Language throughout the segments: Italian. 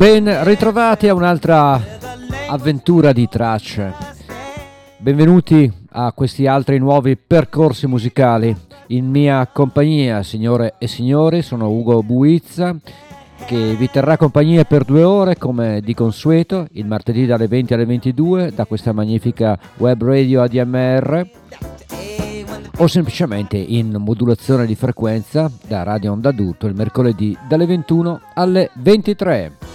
Ben ritrovati a un'altra avventura di tracce. Benvenuti a questi altri nuovi percorsi musicali. In mia compagnia, signore e signori, sono Ugo Buizza che vi terrà compagnia per due ore come di consueto, il martedì dalle 20 alle 22 da questa magnifica web radio ADMR o semplicemente in modulazione di frequenza da Radio Onda Adulto il mercoledì dalle 21 alle 23.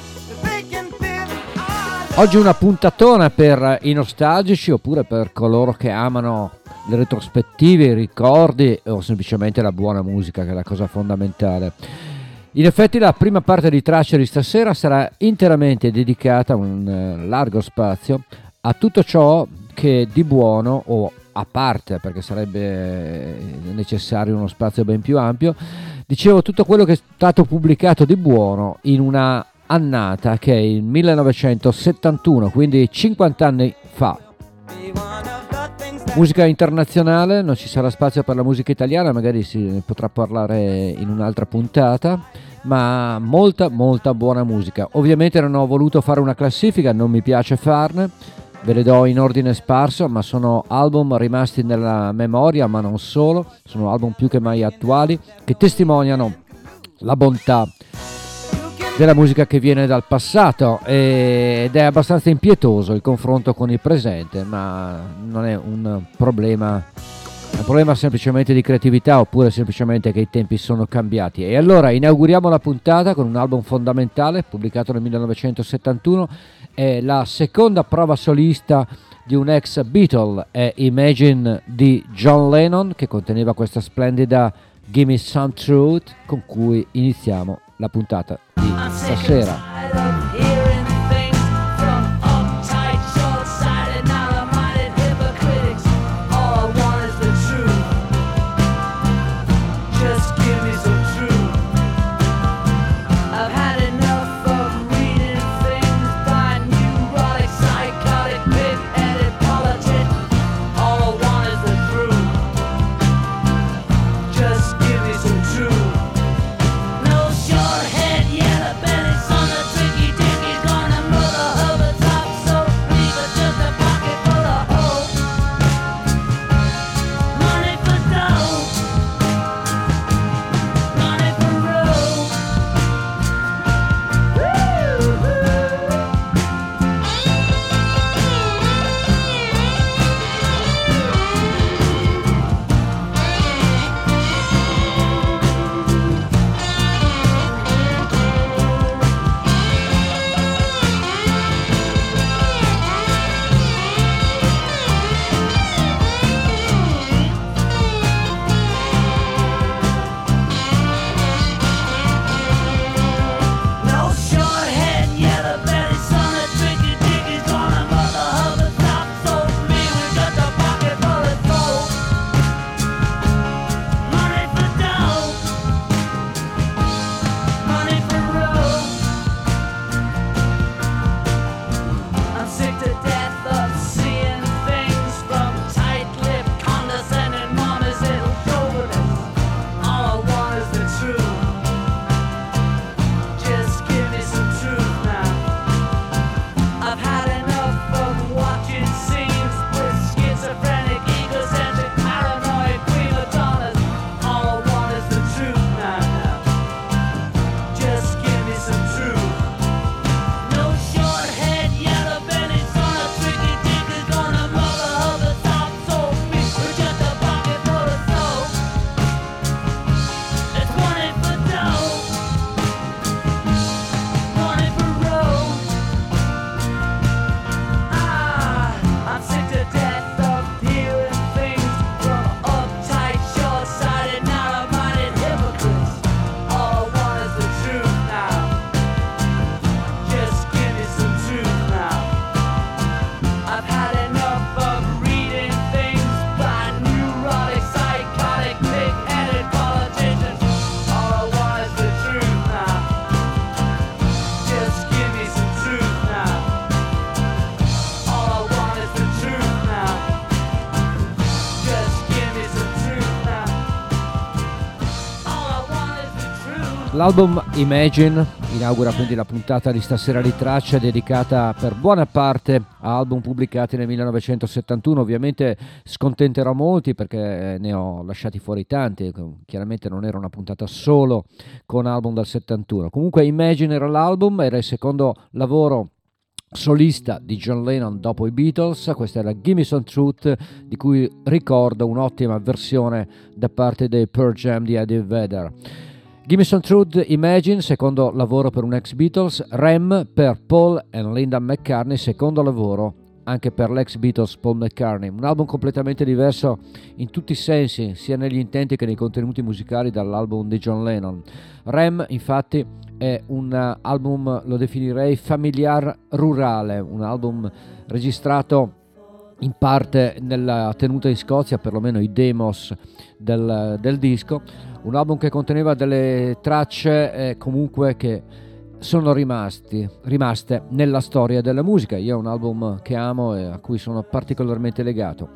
Oggi una puntatona per i nostalgici oppure per coloro che amano le retrospettive, i ricordi o semplicemente la buona musica che è la cosa fondamentale. In effetti la prima parte di traccia di stasera sarà interamente dedicata un uh, largo spazio a tutto ciò che di buono o a parte perché sarebbe necessario uno spazio ben più ampio, dicevo tutto quello che è stato pubblicato di buono in una annata che è il 1971, quindi 50 anni fa. Musica internazionale, non ci sarà spazio per la musica italiana, magari si potrà parlare in un'altra puntata, ma molta molta buona musica. Ovviamente non ho voluto fare una classifica, non mi piace farne ve le do in ordine sparso, ma sono album rimasti nella memoria, ma non solo, sono album più che mai attuali che testimoniano la bontà della musica che viene dal passato ed è abbastanza impietoso il confronto con il presente, ma non è un problema è un problema semplicemente di creatività oppure semplicemente che i tempi sono cambiati. E allora inauguriamo la puntata con un album fondamentale pubblicato nel 1971 è la seconda prova solista di un ex Beatle, è Imagine di John Lennon, che conteneva questa splendida Gimme Some Truth, con cui iniziamo la puntata di stasera. L'album Imagine inaugura quindi la puntata di stasera di traccia dedicata per buona parte a album pubblicati nel 1971. Ovviamente scontenterò molti perché ne ho lasciati fuori tanti, chiaramente non era una puntata solo con album dal 71. Comunque Imagine era l'album, era il secondo lavoro solista di John Lennon dopo i Beatles, questa è la Gimme Some Truth di cui ricordo un'ottima versione da parte dei Pearl Jam di Eddie Vedder. Gimme Some Truth Imagine, secondo lavoro per un ex Beatles, Rem per Paul e Linda McCartney, secondo lavoro anche per l'ex Beatles Paul McCartney. Un album completamente diverso in tutti i sensi, sia negli intenti che nei contenuti musicali dall'album di John Lennon. Rem, infatti, è un album, lo definirei familiar rurale, un album registrato in parte nella tenuta in Scozia, perlomeno i demos del, del disco, un album che conteneva delle tracce eh, comunque che sono rimasti, rimaste nella storia della musica. Io è un album che amo e a cui sono particolarmente legato.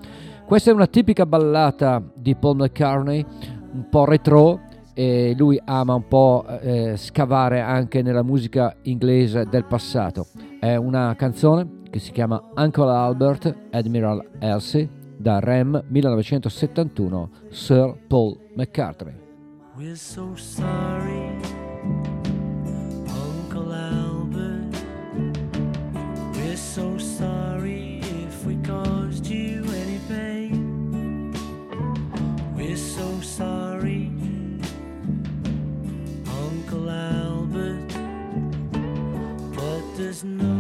Questa è una tipica ballata di Paul McCartney, un po' retro, e lui ama un po' eh, scavare anche nella musica inglese del passato. È una canzone che si chiama Uncle Albert Admiral Elsie da Rem 1971 Sir Paul McCartney. We're so sorry, Uncle Albert. We're so sorry if we caused you pain. We're so sorry, Uncle Albert. But there's no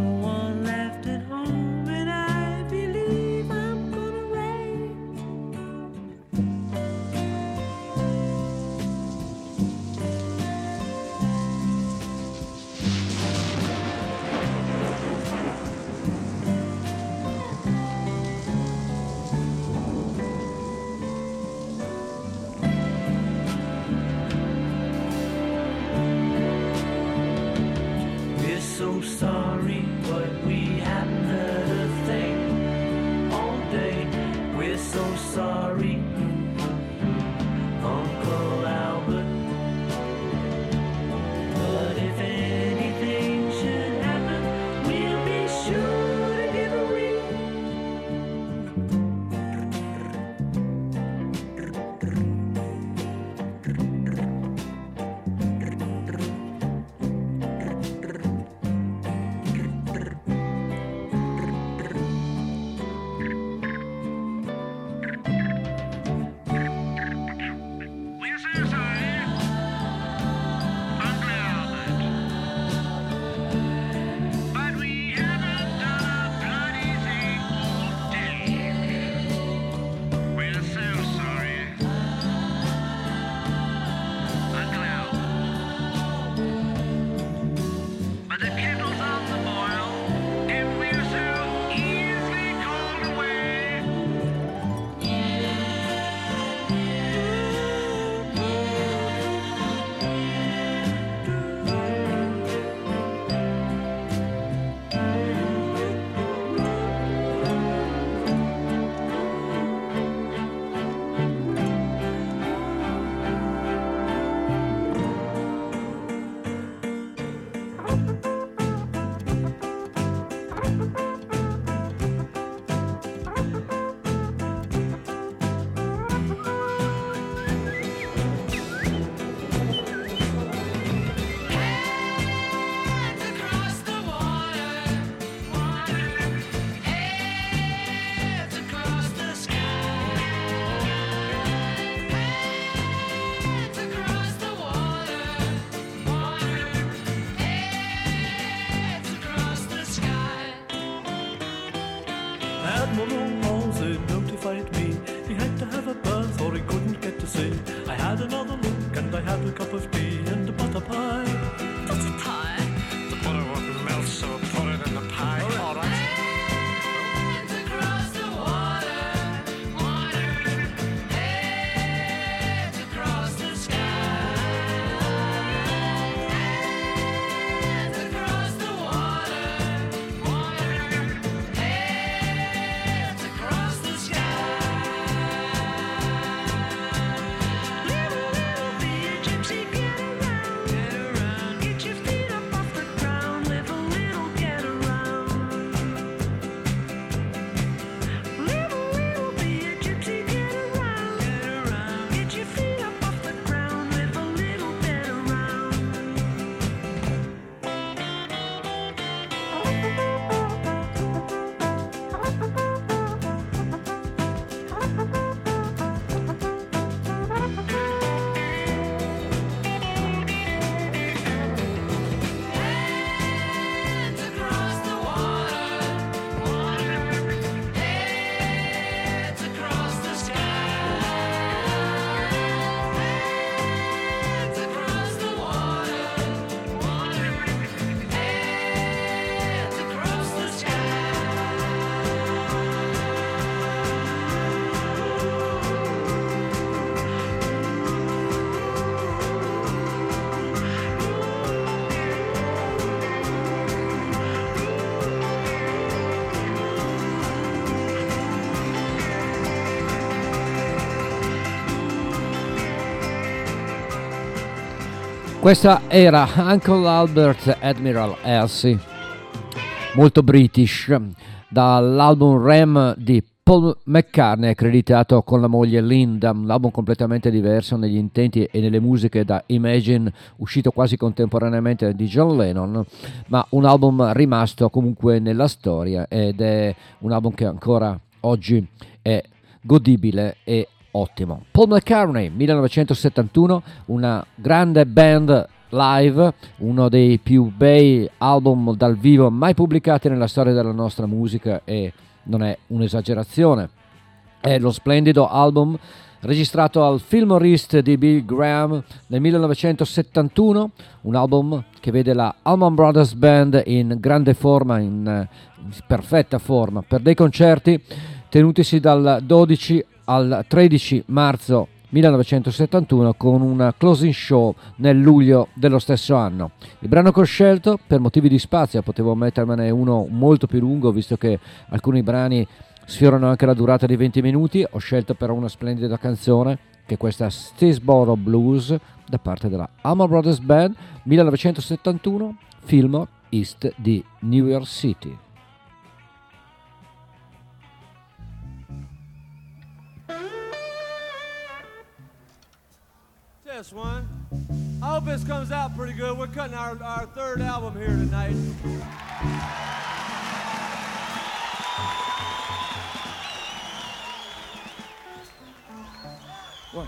Questa era Uncle Albert Admiral Elsie, molto british, dall'album Ram di Paul McCartney accreditato con la moglie Linda, un album completamente diverso negli intenti e nelle musiche da Imagine, uscito quasi contemporaneamente di John Lennon, ma un album rimasto comunque nella storia ed è un album che ancora oggi è godibile e ottimo. Paul McCartney, 1971, una grande band live, uno dei più bei album dal vivo mai pubblicati nella storia della nostra musica e non è un'esagerazione. È lo splendido album registrato al Fillmore di Bill Graham nel 1971, un album che vede la Allman Brothers Band in grande forma, in, in perfetta forma, per dei concerti tenutisi dal 12 al 13 marzo 1971 con una closing show nel luglio dello stesso anno. Il brano che ho scelto, per motivi di spazio, potevo mettermene uno molto più lungo visto che alcuni brani sfiorano anche la durata di 20 minuti, ho scelto però una splendida canzone che è questa Stisboro Blues da parte della Alma Brothers Band 1971, film East di New York City. This one. I hope this comes out pretty good. We're cutting our, our third album here tonight. One.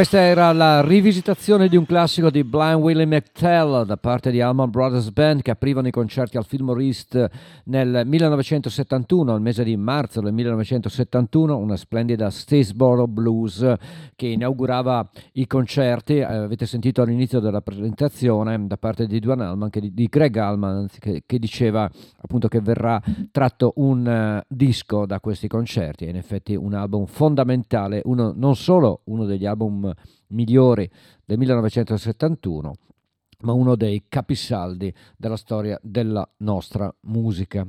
Questa era la rivisitazione di un classico di Blind Willie McTell da parte di Allman Brothers Band che aprivano i concerti al Fillmore East nel 1971, al mese di marzo del 1971, una splendida Statesboro Blues che inaugurava i concerti. Eh, avete sentito all'inizio della presentazione da parte di Duane Allman, che, di Greg Allman, che, che, diceva appunto che verrà tratto un uh, disco da questi concerti. in effetti un album fondamentale, uno, non solo uno degli album migliori del 1971 ma uno dei capisaldi della storia della nostra musica.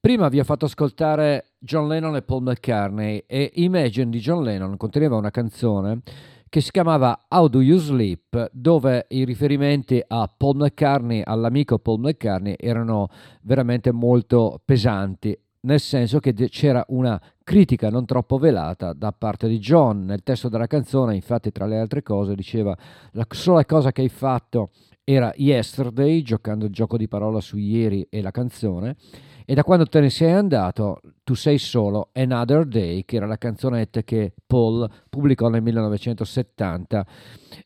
Prima vi ho fatto ascoltare John Lennon e Paul McCartney e Imagine di John Lennon conteneva una canzone che si chiamava How Do You Sleep, dove i riferimenti a Paul McCartney, all'amico Paul McCartney, erano veramente molto pesanti nel senso che c'era una critica non troppo velata da parte di John. Nel testo della canzone, infatti tra le altre cose diceva la sola cosa che hai fatto era Yesterday, giocando il gioco di parola su ieri e la canzone, e da quando te ne sei andato tu sei solo Another Day, che era la canzonetta che Paul pubblicò nel 1970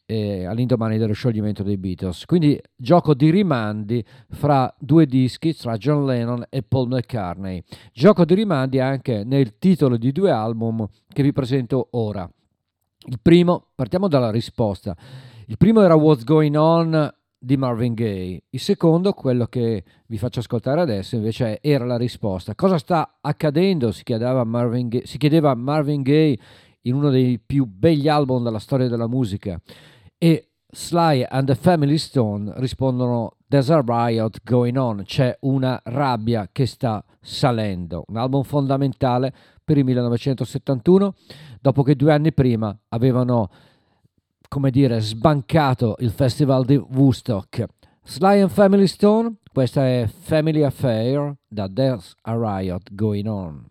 eh, all'indomani dello scioglimento dei Beatles. Quindi gioco di rimandi fra due dischi, tra John Lennon e Paul McCartney. Gioco di rimandi anche nel titolo di due album che vi presento ora. Il primo, partiamo dalla risposta. Il primo era What's Going On di Marvin Gaye. Il secondo, quello che vi faccio ascoltare adesso, invece era la risposta. Cosa sta accadendo? Si chiedeva Marvin Gaye, si chiedeva Marvin Gaye in uno dei più begli album della storia della musica. E Sly and the Family Stone rispondono There's a riot going on, c'è una rabbia che sta salendo. Un album fondamentale per il 1971, dopo che due anni prima avevano come dire, sbancato il festival di Woodstock. Sly and Family Stone, questa è Family Affair da There's a Riot Going On.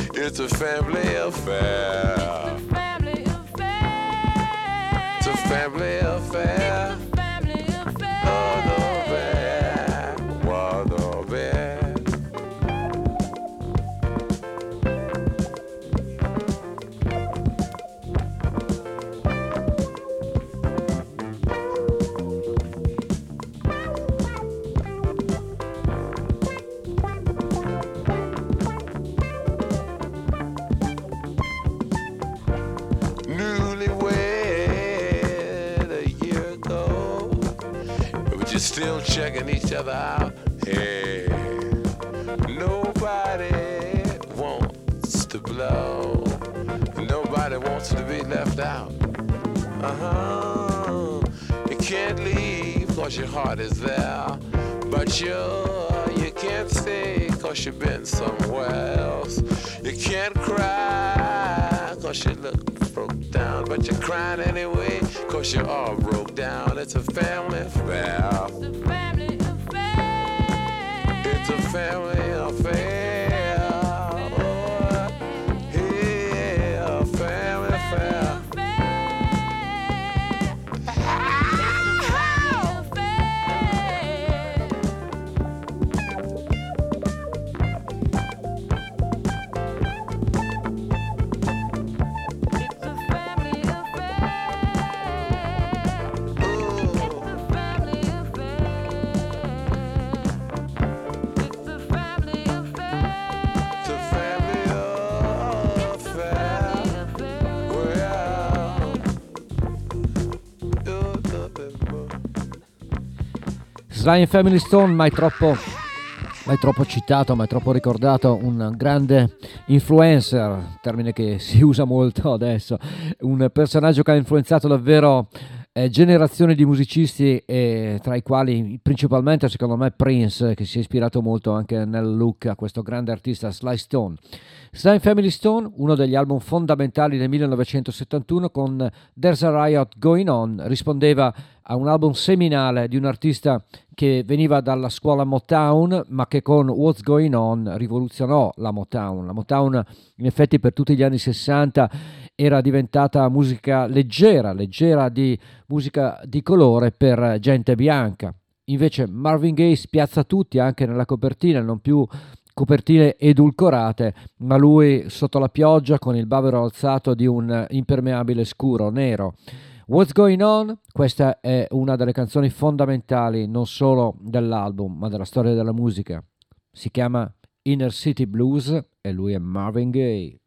It's a family affair. It's a family affair. It's a family affair. Checking each other out. Hey, nobody wants to blow. Nobody wants to be left out. Uh huh. You can't leave cause your heart is there. But you, you can't stay cause you've been somewhere else. You can't cry cause you look down. But you're crying anyway cause you're all broke down. It's a family affair. It's a family affair. Sly Family Stone, mai troppo, mai troppo citato, mai troppo ricordato, un grande influencer, termine che si usa molto adesso, un personaggio che ha influenzato davvero eh, generazioni di musicisti, eh, tra i quali principalmente secondo me Prince, che si è ispirato molto anche nel look a questo grande artista Sly Stone. Sly Family Stone, uno degli album fondamentali del 1971 con There's a Riot Going On, rispondeva a un album seminale di un artista che veniva dalla scuola Motown, ma che con What's Going On rivoluzionò la Motown. La Motown, in effetti, per tutti gli anni 60 era diventata musica leggera, leggera di musica di colore per gente bianca. Invece Marvin Gaye spiazza tutti anche nella copertina, non più copertine edulcorate, ma lui sotto la pioggia con il bavero alzato di un impermeabile scuro nero. What's Going On? Questa è una delle canzoni fondamentali non solo dell'album, ma della storia della musica. Si chiama Inner City Blues e lui è Marvin Gaye.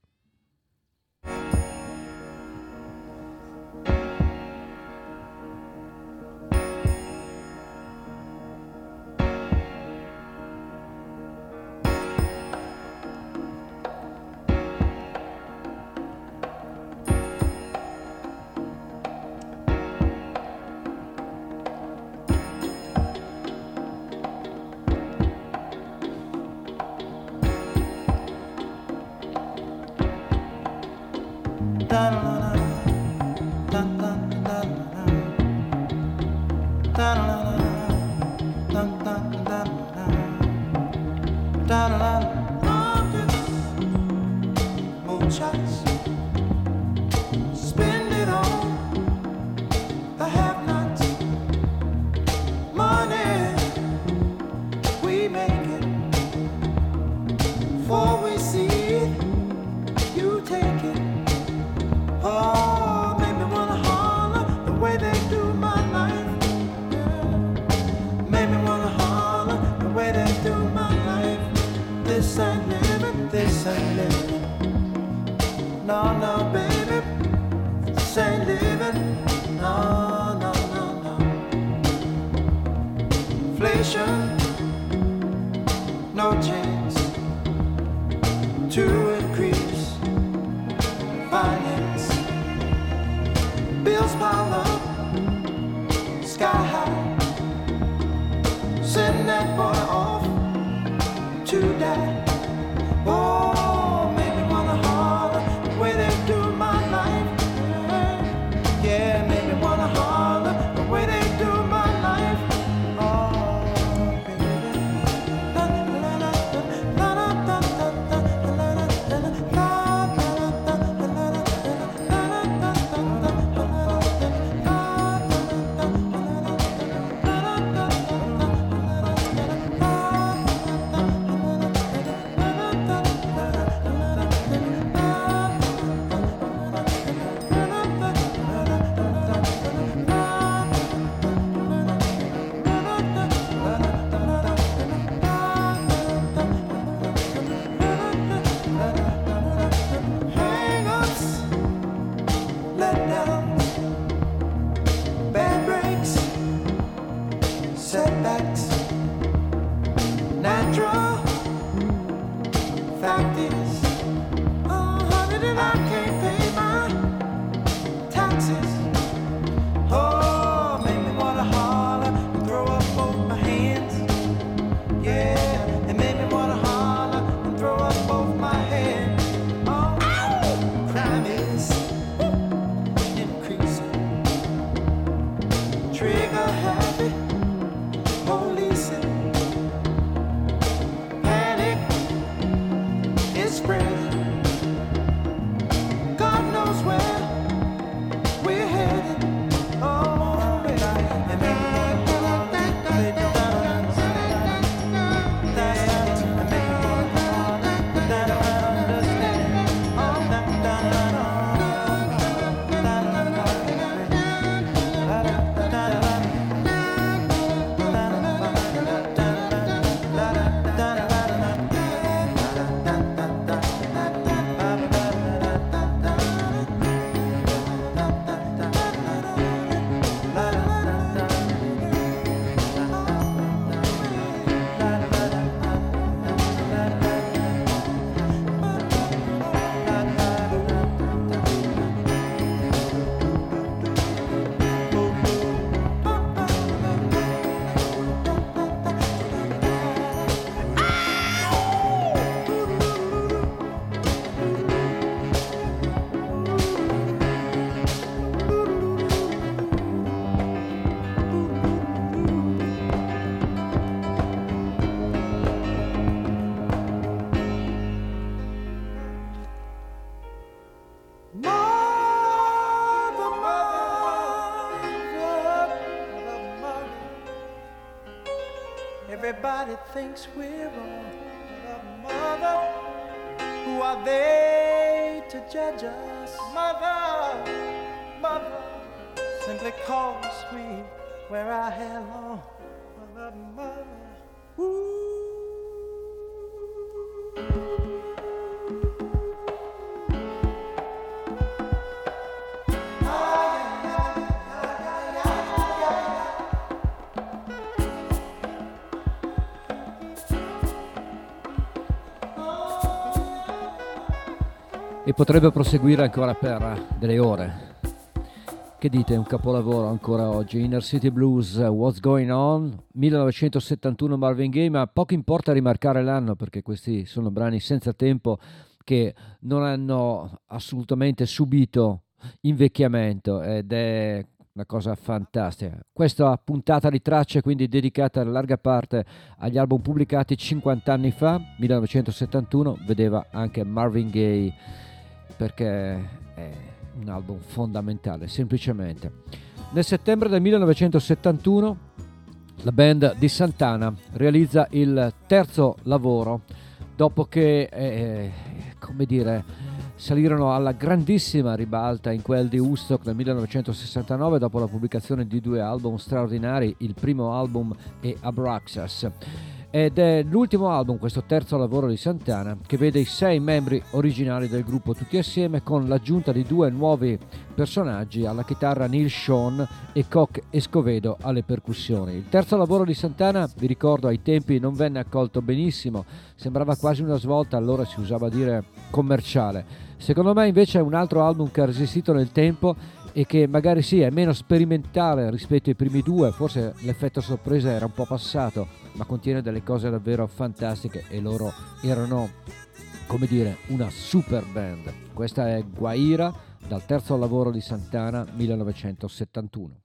practice. Thinks we're potrebbe proseguire ancora per delle ore. Che dite, un capolavoro ancora oggi. Inner City Blues, What's Going On, 1971 Marvin Gaye, ma poco importa rimarcare l'anno perché questi sono brani senza tempo che non hanno assolutamente subito invecchiamento ed è una cosa fantastica. Questa puntata di tracce quindi dedicata in larga parte agli album pubblicati 50 anni fa, 1971, vedeva anche Marvin Gaye perché è un album fondamentale, semplicemente. Nel settembre del 1971 la band di Santana realizza il terzo lavoro dopo che, eh, come dire, salirono alla grandissima ribalta in quel di Woodstock nel 1969 dopo la pubblicazione di due album straordinari, il primo album è Abraxas ed è l'ultimo album, questo terzo lavoro di Santana, che vede i sei membri originali del gruppo tutti assieme con l'aggiunta di due nuovi personaggi alla chitarra Neil Sean e Koch Escovedo alle percussioni. Il terzo lavoro di Santana, vi ricordo, ai tempi non venne accolto benissimo, sembrava quasi una svolta, allora si usava dire commerciale. Secondo me invece è un altro album che ha resistito nel tempo e che magari sì è meno sperimentale rispetto ai primi due, forse l'effetto sorpresa era un po' passato, ma contiene delle cose davvero fantastiche e loro erano, come dire, una super band. Questa è Guaira dal terzo lavoro di Santana 1971.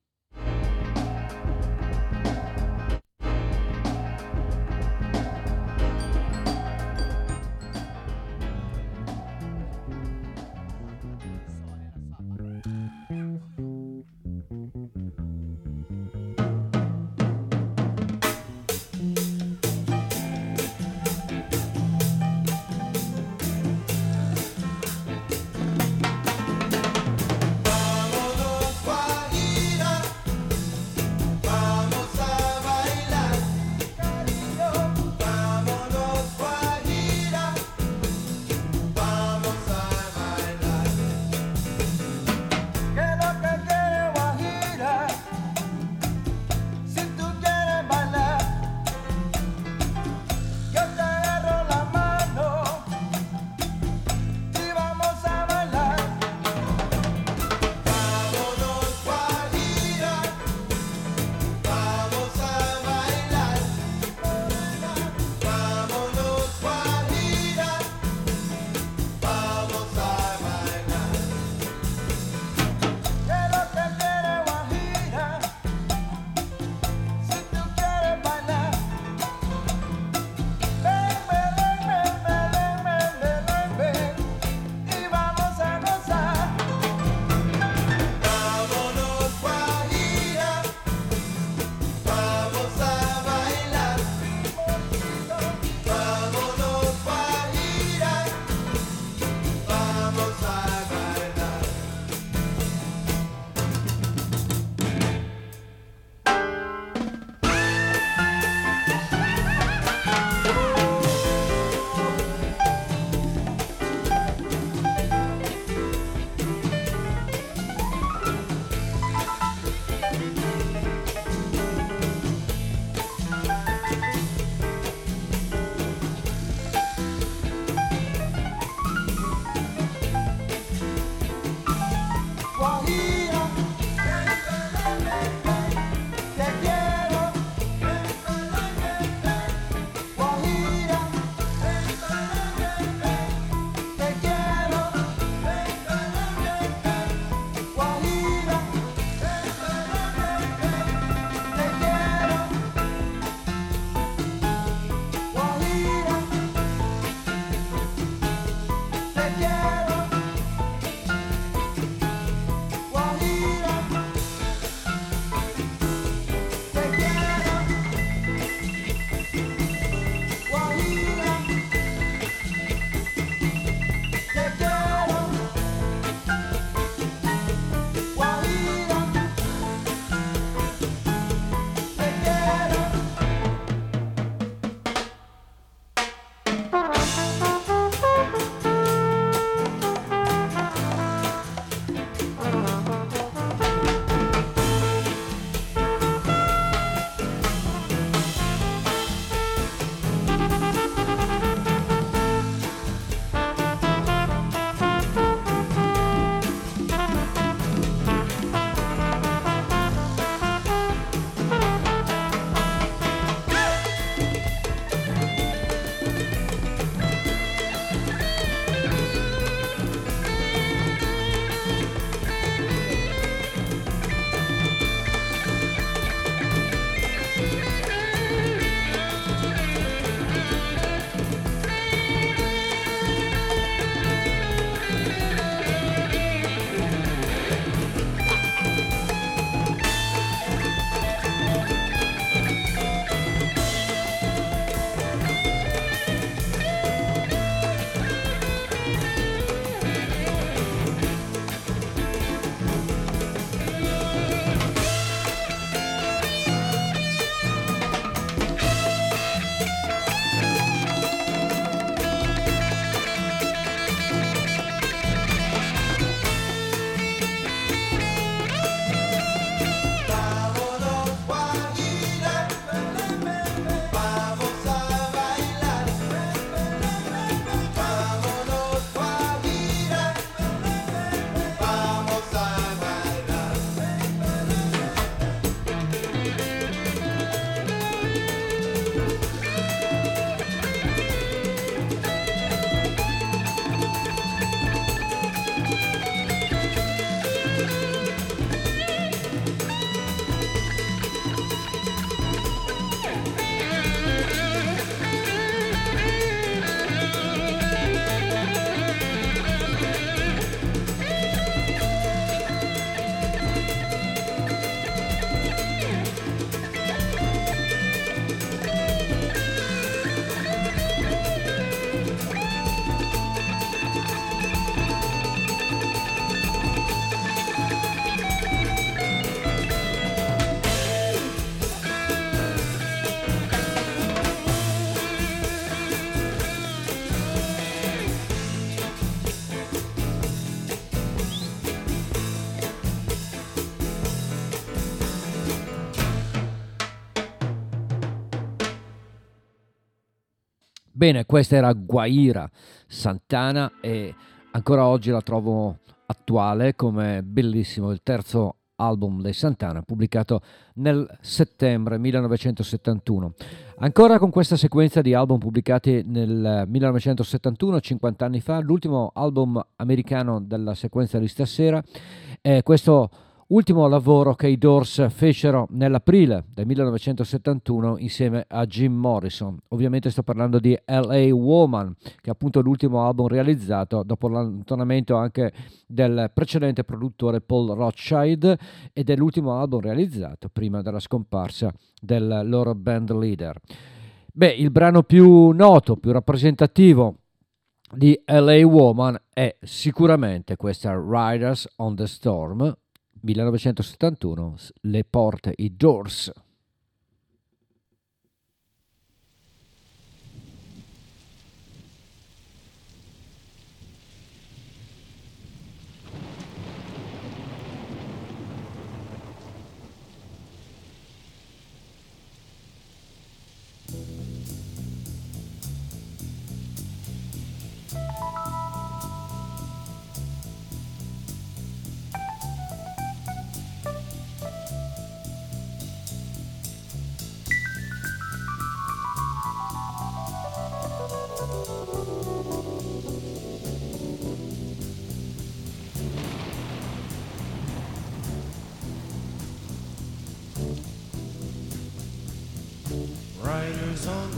Bene, questa era Guaira Santana e ancora oggi la trovo attuale come bellissimo il terzo album dei Santana pubblicato nel settembre 1971. Ancora con questa sequenza di album pubblicati nel 1971, 50 anni fa, l'ultimo album americano della sequenza di stasera è questo ultimo lavoro che i Doors fecero nell'aprile del 1971 insieme a Jim Morrison. Ovviamente sto parlando di LA Woman, che è appunto l'ultimo album realizzato dopo l'allontanamento anche del precedente produttore Paul Rothschild ed è l'ultimo album realizzato prima della scomparsa del loro band leader. Beh, il brano più noto, più rappresentativo di LA Woman è sicuramente questa Riders on the Storm, 1971, le porte, i doors.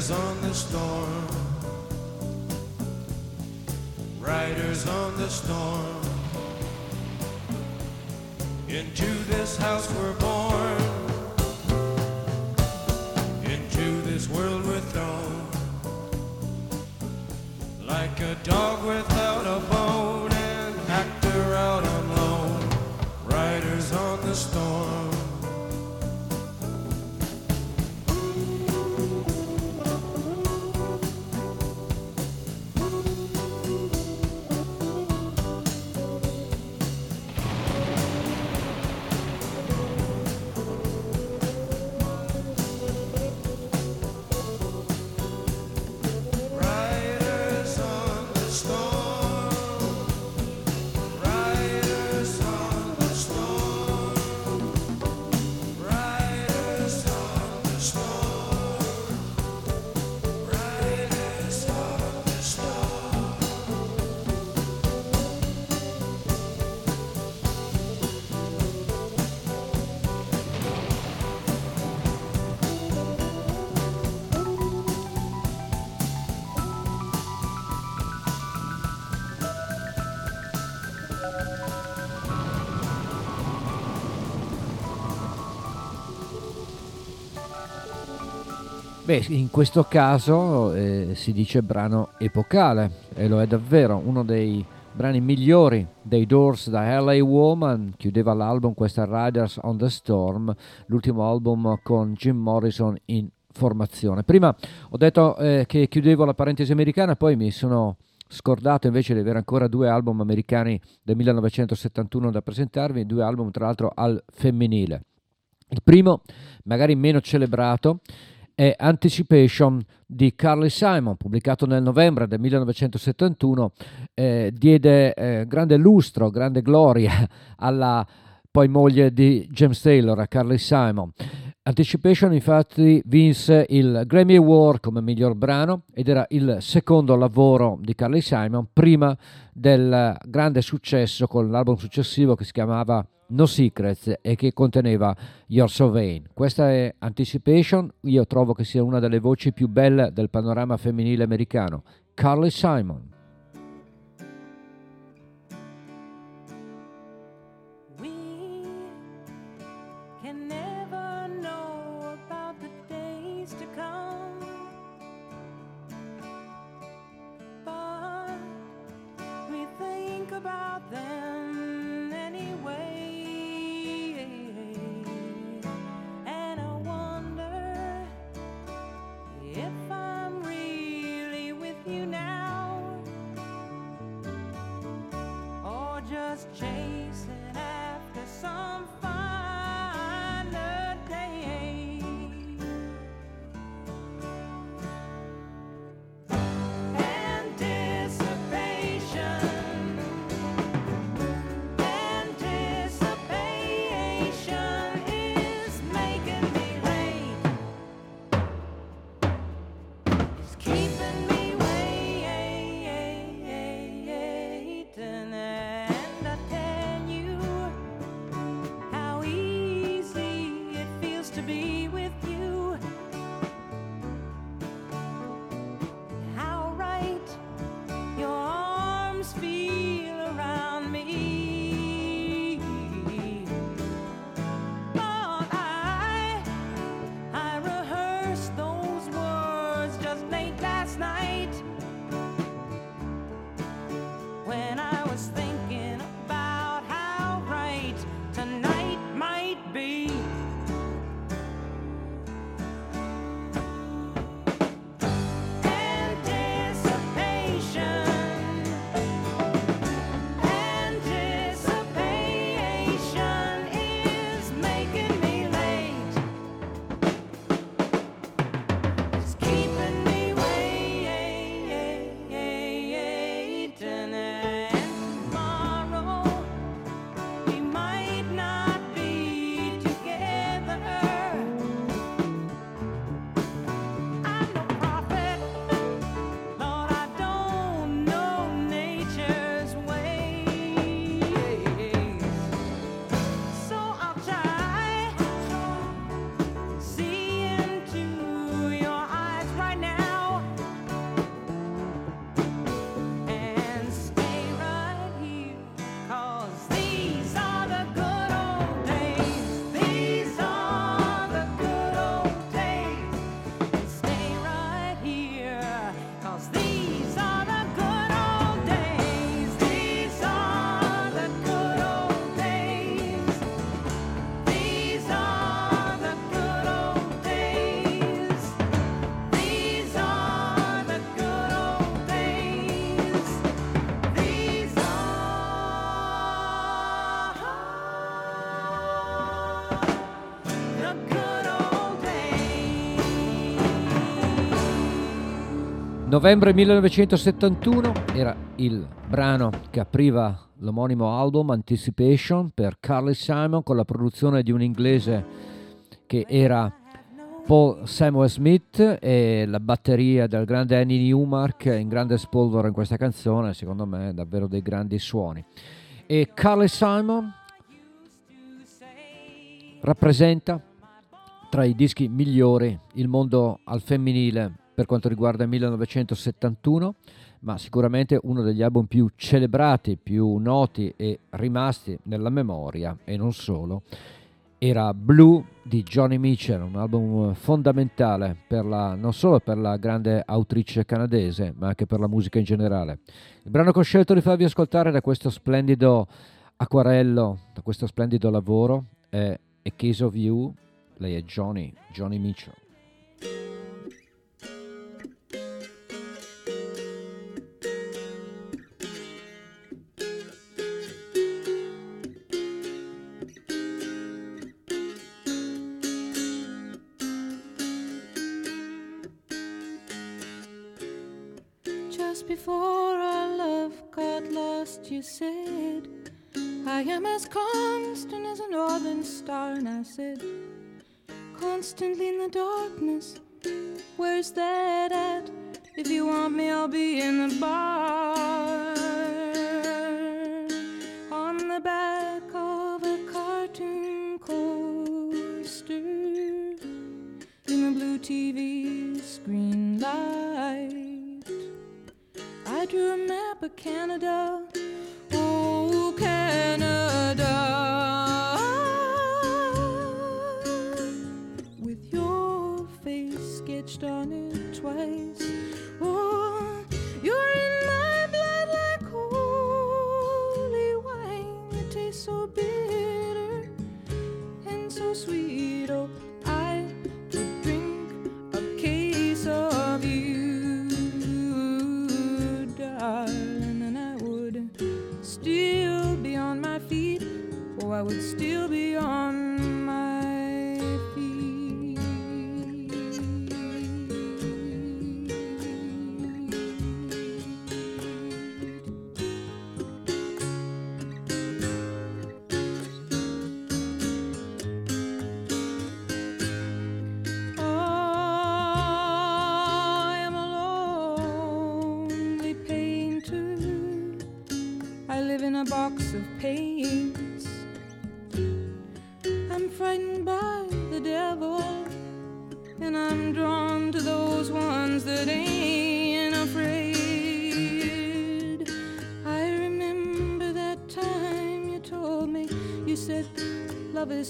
Riders on the storm. Riders on the storm. Into this house we're Beh, in questo caso eh, si dice brano epocale e lo è davvero, uno dei brani migliori dei Doors da LA Woman, chiudeva l'album questa Riders on the Storm, l'ultimo album con Jim Morrison in formazione. Prima ho detto eh, che chiudevo la parentesi americana, poi mi sono scordato invece di avere ancora due album americani del 1971 da presentarvi, due album tra l'altro al femminile. Il primo, magari meno celebrato, è Anticipation di Carly Simon, pubblicato nel novembre del 1971, eh, diede eh, grande lustro, grande gloria alla poi moglie di James Taylor, a Carly Simon. Anticipation infatti vinse il Grammy Award come miglior brano ed era il secondo lavoro di Carly Simon prima del grande successo con l'album successivo che si chiamava No Secrets e che conteneva You're So Vain. Questa è Anticipation, io trovo che sia una delle voci più belle del panorama femminile americano. Carly Simon. Novembre 1971 era il brano che apriva l'omonimo album Anticipation per Carly Simon con la produzione di un inglese che era Paul Samuel Smith e la batteria del grande Annie Newmark in grande spolvero in questa canzone, secondo me davvero dei grandi suoni. E Carly Simon rappresenta tra i dischi migliori il mondo al femminile per quanto riguarda il 1971, ma sicuramente uno degli album più celebrati, più noti e rimasti nella memoria e non solo. Era Blue di Johnny Mitchell, un album fondamentale la, non solo per la grande autrice canadese, ma anche per la musica in generale. Il brano che ho scelto di farvi ascoltare da questo splendido acquarello, da questo splendido lavoro, è A Case of You. Lei è Johnny, Johnny Mitchell. I am as constant as a northern star. And I said, Constantly in the darkness, where's that at? If you want me, I'll be in the bar.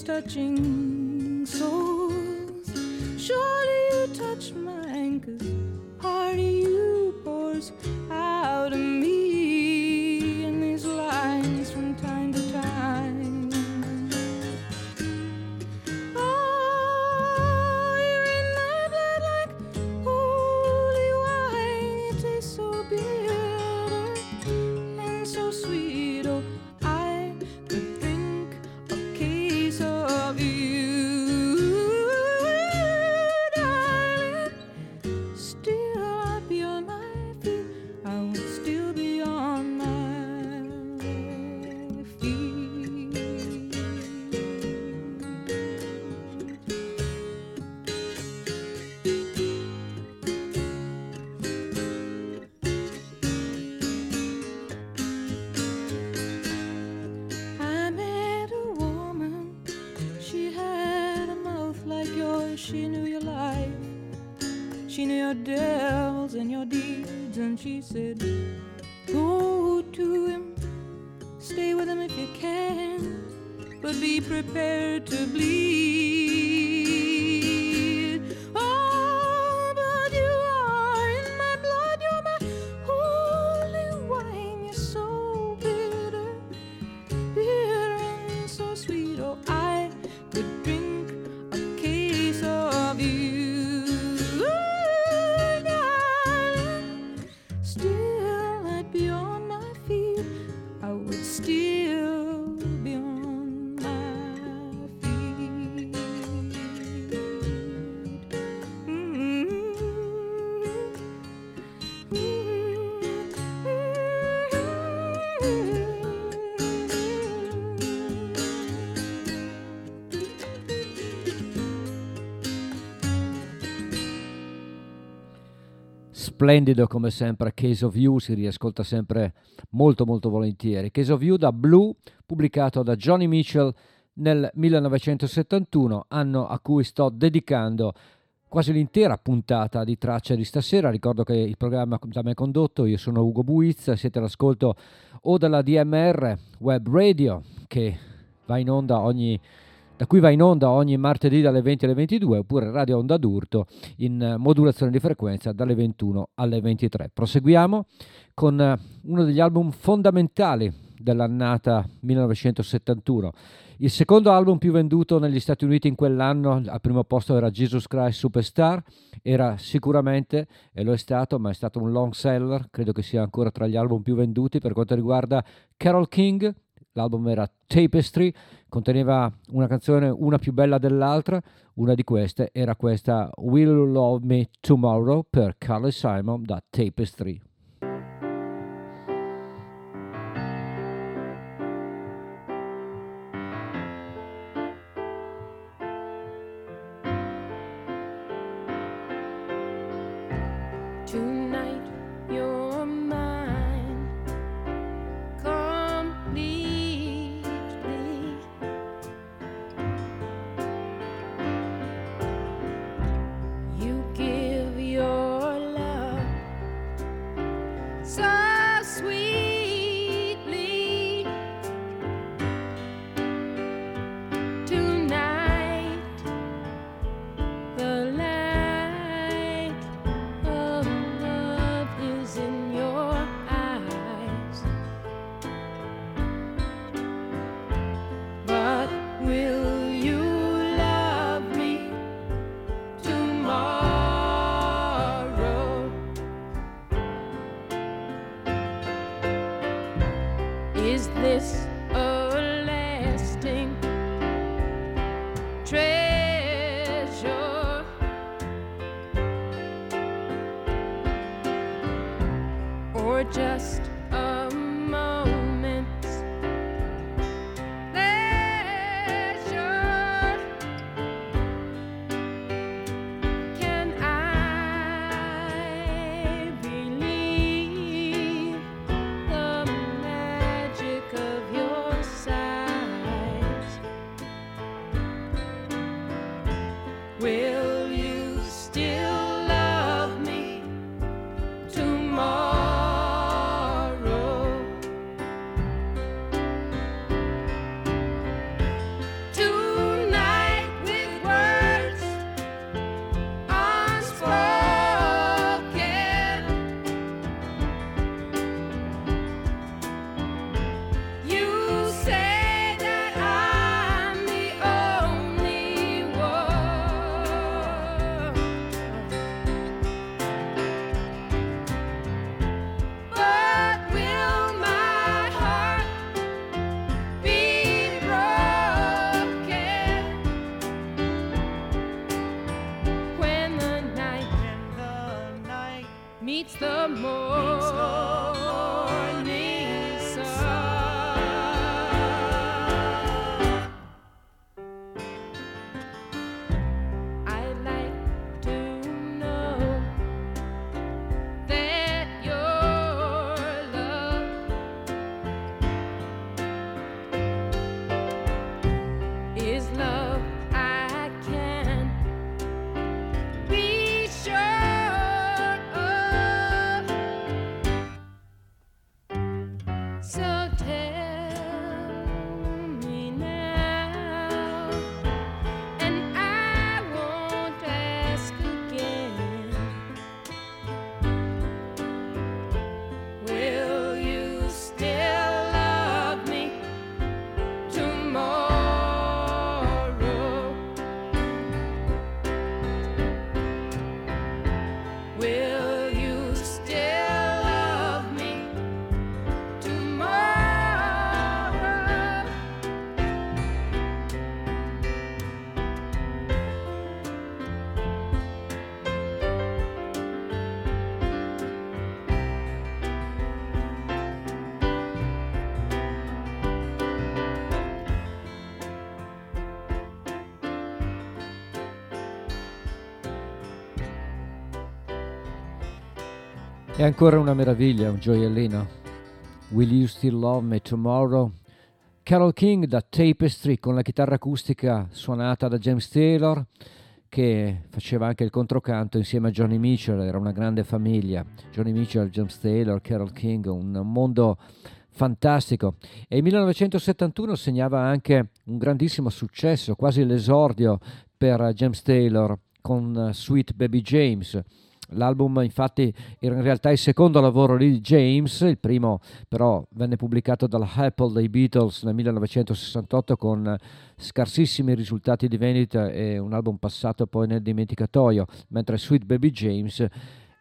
Touching Splendido come sempre Case of You, si riascolta sempre molto molto volentieri. Case of You da Blue, pubblicato da Johnny Mitchell nel 1971, anno a cui sto dedicando quasi l'intera puntata di traccia di stasera. Ricordo che il programma da me condotto, io sono Ugo Buizza, siete all'ascolto o dalla DMR Web Radio che va in onda ogni da cui va in onda ogni martedì dalle 20 alle 22, oppure Radio Onda d'Urto in modulazione di frequenza dalle 21 alle 23. Proseguiamo con eh, uno degli album fondamentali dell'annata 1971. Il secondo album più venduto negli Stati Uniti in quell'anno, al primo posto era Jesus Christ Superstar, era sicuramente, e lo è stato, ma è stato un long seller, credo che sia ancora tra gli album più venduti per quanto riguarda Carol King, l'album era Tapestry, conteneva una canzone una più bella dell'altra, una di queste era questa Will You Love Me Tomorrow per Carly Simon da Tapestry. È ancora una meraviglia, un gioiellino. Will You Still Love Me Tomorrow? Carol King da Tapestry con la chitarra acustica suonata da James Taylor che faceva anche il controcanto insieme a Johnny Mitchell, era una grande famiglia. Johnny Mitchell, James Taylor, Carol King, un mondo fantastico. E il 1971 segnava anche un grandissimo successo, quasi l'esordio per James Taylor con Sweet Baby James L'album infatti era in realtà il secondo lavoro di James, il primo però venne pubblicato dalla Apple dei Beatles nel 1968 con scarsissimi risultati di vendita e un album passato poi nel dimenticatoio, mentre Sweet Baby James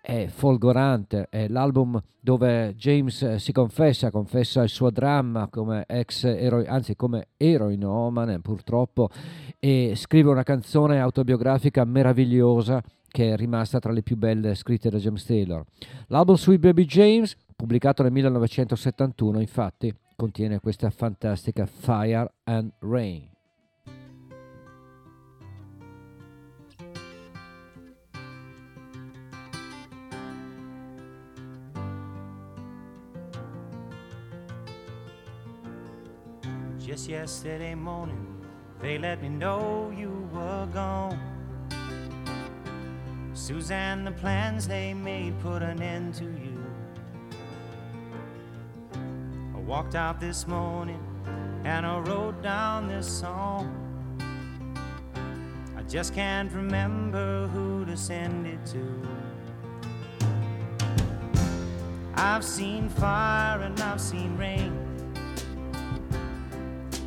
è folgorante, è l'album dove James si confessa, confessa il suo dramma come ex eroe, anzi come eroinomane purtroppo, e scrive una canzone autobiografica meravigliosa che è rimasta tra le più belle scritte da James Taylor. L'album Sweet Baby James, pubblicato nel 1971, infatti, contiene questa fantastica Fire and Rain. Just yesterday morning, they let me know you were gone. Suzanne, the plans they made put an end to you. I walked out this morning and I wrote down this song. I just can't remember who to send it to. I've seen fire and I've seen rain.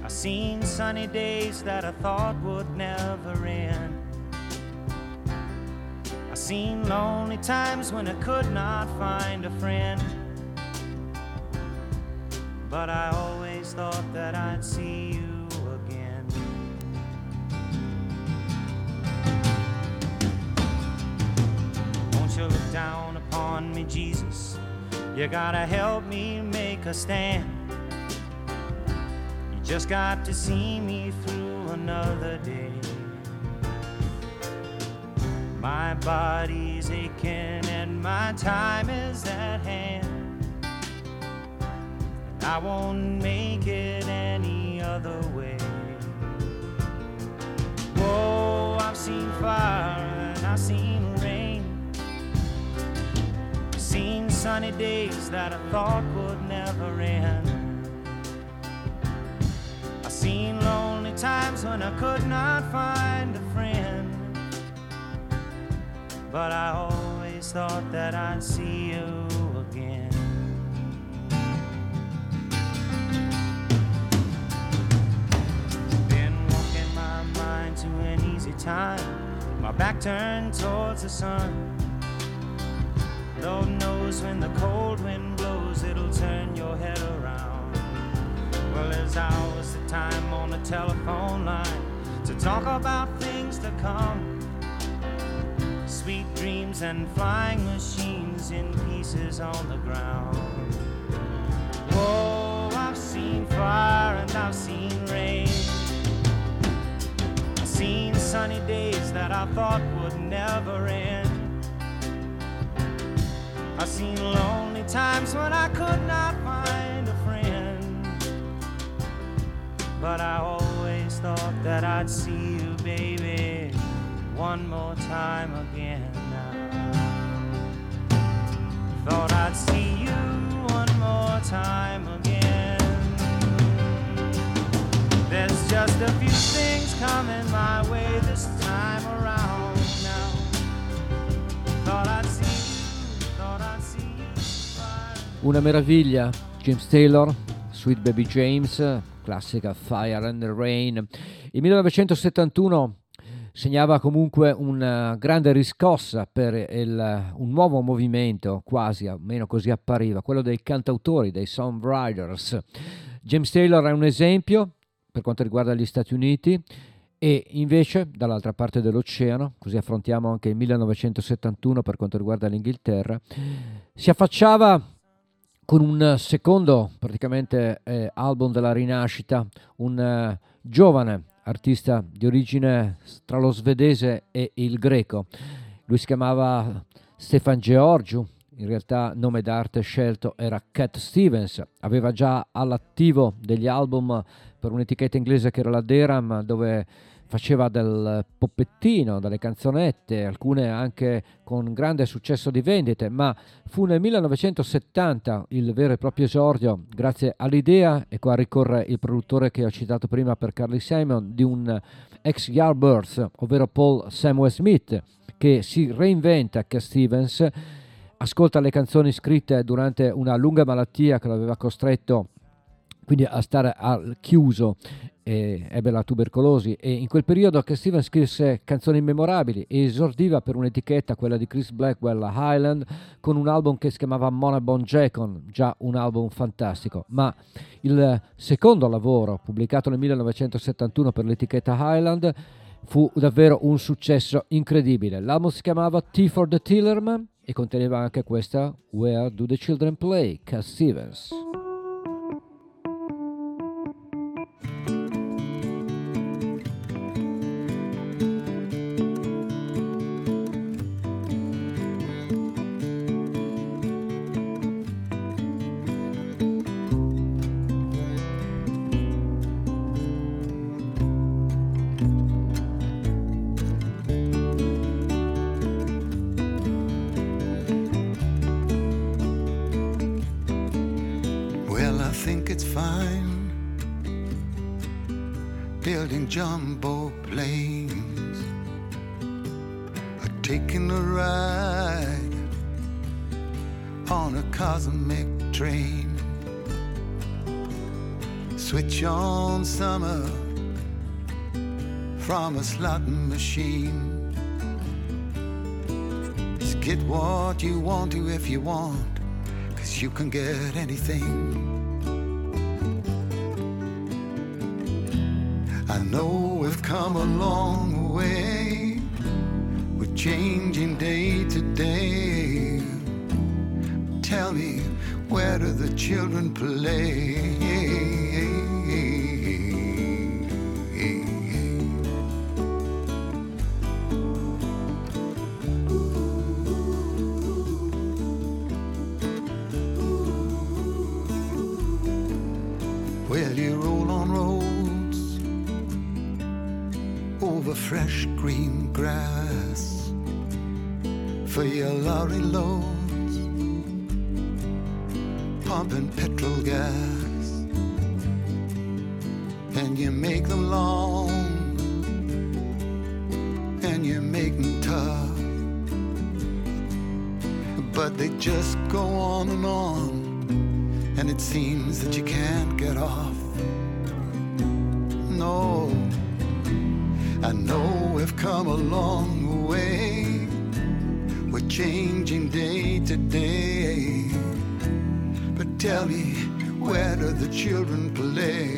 I've seen sunny days that I thought would never end seen lonely times when I could not find a friend. But I always thought that I'd see you again. Won't you look down upon me, Jesus? You gotta help me make a stand. You just got to see me through another day. My body's aching and my time is at hand. I won't make it any other way. Whoa, I've seen fire and I've seen rain. I've seen sunny days that I thought would never end. I've seen lonely times when I could not find a friend. But I always thought that I'd see you again. Been walking my mind to an easy time, my back turned towards the sun. Lord knows when the cold wind blows, it'll turn your head around. Well, there's hours of time on the telephone line to talk about things to come sweet dreams and flying machines in pieces on the ground. Oh, I've seen fire and I've seen rain. I've seen sunny days that I thought would never end. I've seen lonely times when I could not find a friend. But I always thought that I'd see you, baby one more time again now. Thought I'd see you one more time again. There's just a few things coming my way this time around now. Thought I'd see you, thought I'd see you. Una meraviglia, James Taylor, Sweet Baby James, classica Fire and Rain. Il 1971 segnava comunque una grande riscossa per il, un nuovo movimento, quasi, almeno così appariva, quello dei cantautori, dei songwriters. James Taylor è un esempio per quanto riguarda gli Stati Uniti e invece dall'altra parte dell'oceano, così affrontiamo anche il 1971 per quanto riguarda l'Inghilterra, si affacciava con un secondo praticamente eh, album della rinascita, un eh, giovane artista di origine tra lo svedese e il greco. Lui si chiamava Stefan Georgiou, in realtà nome d'arte scelto era Cat Stevens, aveva già all'attivo degli album per un'etichetta inglese che era la Deram dove faceva del poppettino, delle canzonette, alcune anche con grande successo di vendite, ma fu nel 1970 il vero e proprio esordio, grazie all'idea, e qua ricorre il produttore che ho citato prima per Carly Simon, di un ex Yardbirds, ovvero Paul Samuel Smith, che si reinventa Cat Stevens, ascolta le canzoni scritte durante una lunga malattia che lo aveva costretto quindi a stare al chiuso ebbe la tubercolosi e in quel periodo che Steven scrisse canzoni memorabili e esordiva per un'etichetta, quella di Chris Blackwell, la Highland, con un album che si chiamava Mona Bon Jacon, già un album fantastico, ma il secondo lavoro pubblicato nel 1971 per l'etichetta Highland fu davvero un successo incredibile. L'album si chiamava T for the Tillerman e conteneva anche questa Where Do the Children Play, Cat Stevens. Machine. Just get what you want to if you want, cause you can get anything. just go on and on, and it seems that you can't get off. No, I know we've come a long way. We're changing day to day. But tell me, where do the children play?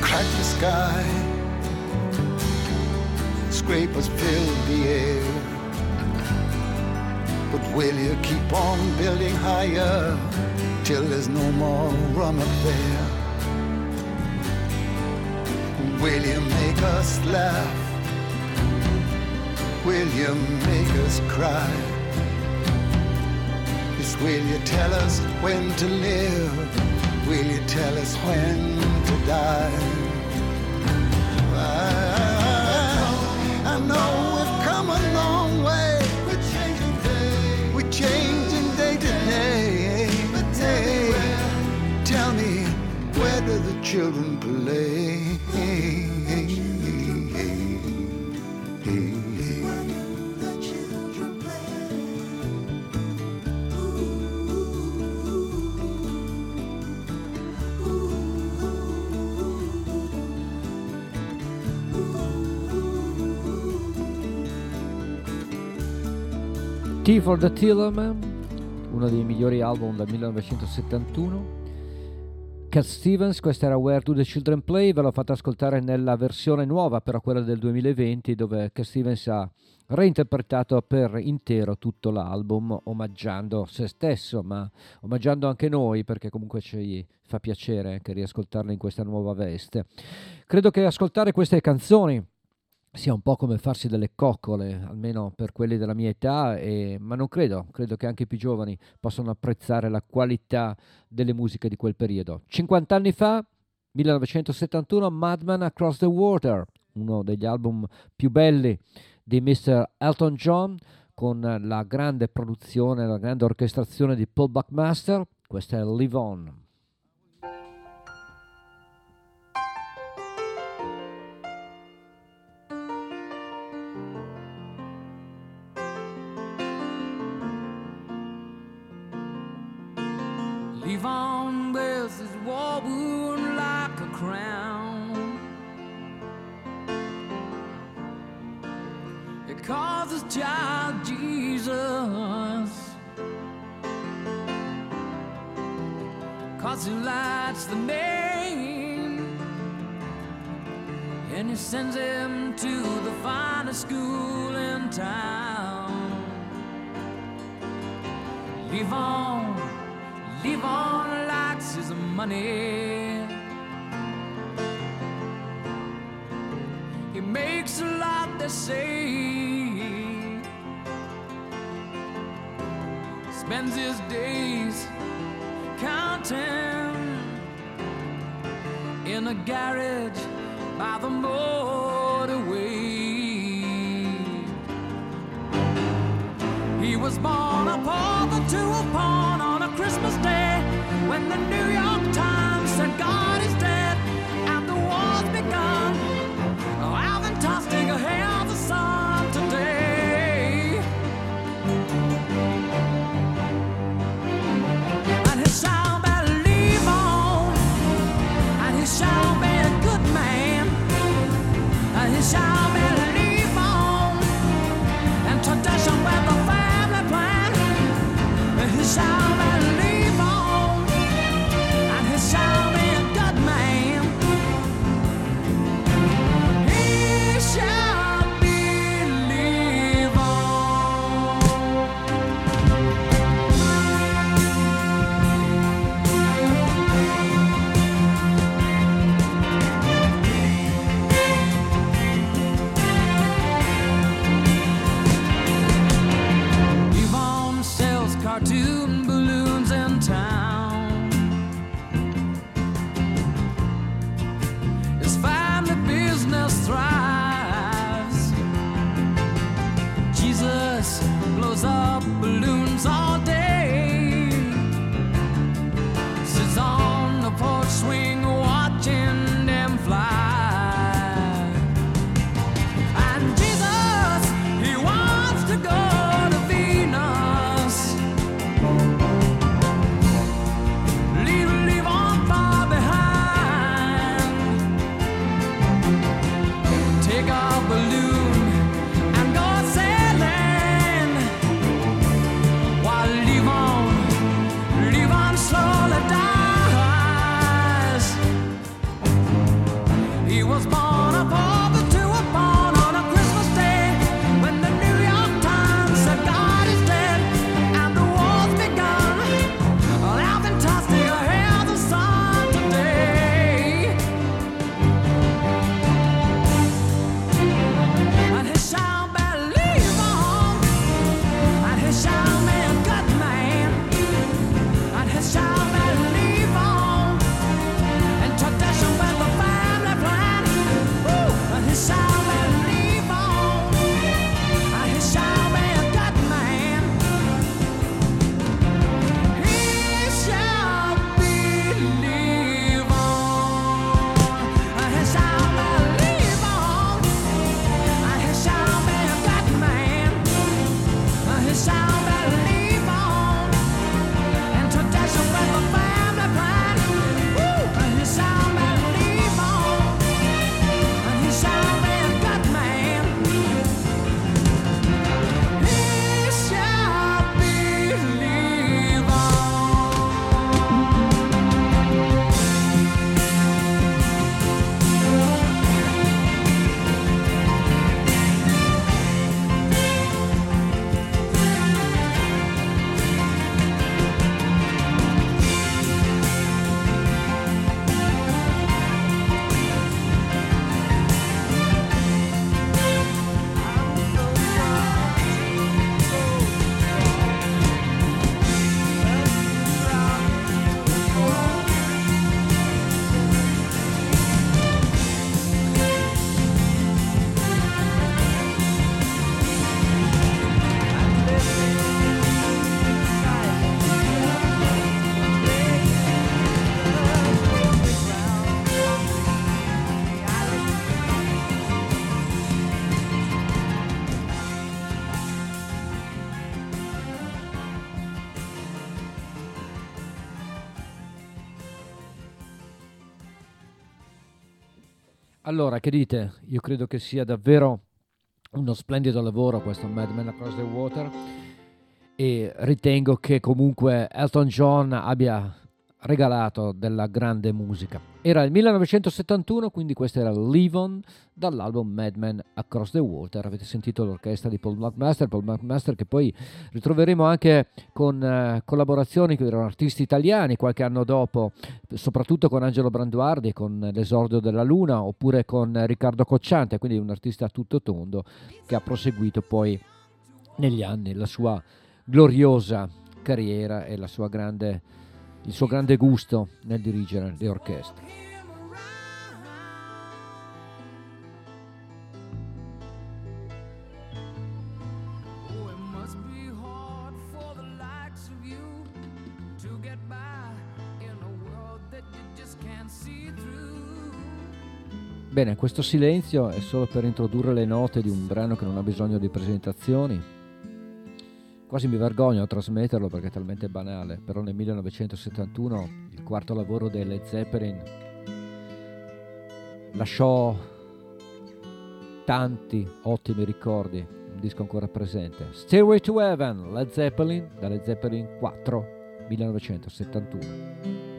crack the sky. Scrapers fill the air. But will you keep on building higher till there's no more room up there? Will you make us laugh? Will you make us cry? Yes, will you tell us when to live? Will you tell us when to die? I, I know we've come a long way. We're changing day. We're changing day to day. day. Tell me, where do the children T for the Tillerman, uno dei migliori album del 1971. Cat Stevens, questa era Where Do the Children Play, ve l'ho fatta ascoltare nella versione nuova, però quella del 2020, dove Cat Stevens ha reinterpretato per intero tutto l'album, omaggiando se stesso, ma omaggiando anche noi, perché comunque ci fa piacere anche riascoltarlo in questa nuova veste. Credo che ascoltare queste canzoni sia un po' come farsi delle coccole, almeno per quelli della mia età, e, ma non credo, credo che anche i più giovani possano apprezzare la qualità delle musiche di quel periodo. 50 anni fa, 1971, Madman Across the Water, uno degli album più belli di Mr. Elton John, con la grande produzione, la grande orchestrazione di Paul Buckmaster, questa è Live On. Yvonne wears his war wound like a crown. It calls his child Jesus. Cause he lights the name and he sends him to the finest school in town. Leave on live on likes his money. He makes a lot, they say. Spends his days counting in a garage by the motorway. He was born a pauper to a pawn Christmas day when the New York balloons in town. Allora, che dite? Io credo che sia davvero uno splendido lavoro questo Mad Men Across the Water e ritengo che comunque Elton John abbia regalato della grande musica. Era il 1971, quindi questo era Live On dall'album Mad Men Across the Water. Avete sentito l'orchestra di Paul McMaster, Paul McMaster che poi ritroveremo anche con eh, collaborazioni erano artisti italiani qualche anno dopo, soprattutto con Angelo Branduardi, con l'esordio della Luna, oppure con Riccardo Cocciante, quindi un artista a tutto tondo che ha proseguito poi negli anni la sua gloriosa carriera e la sua grande il suo grande gusto nel dirigere le orchestre. Bene, questo silenzio è solo per introdurre le note di un brano che non ha bisogno di presentazioni, quasi mi vergogno a trasmetterlo perché è talmente banale, però nel 1971 il quarto lavoro dei Led Zeppelin lasciò tanti ottimi ricordi, un disco ancora presente. Stairway to Heaven, Led Zeppelin, da Led Zeppelin 4, 1971.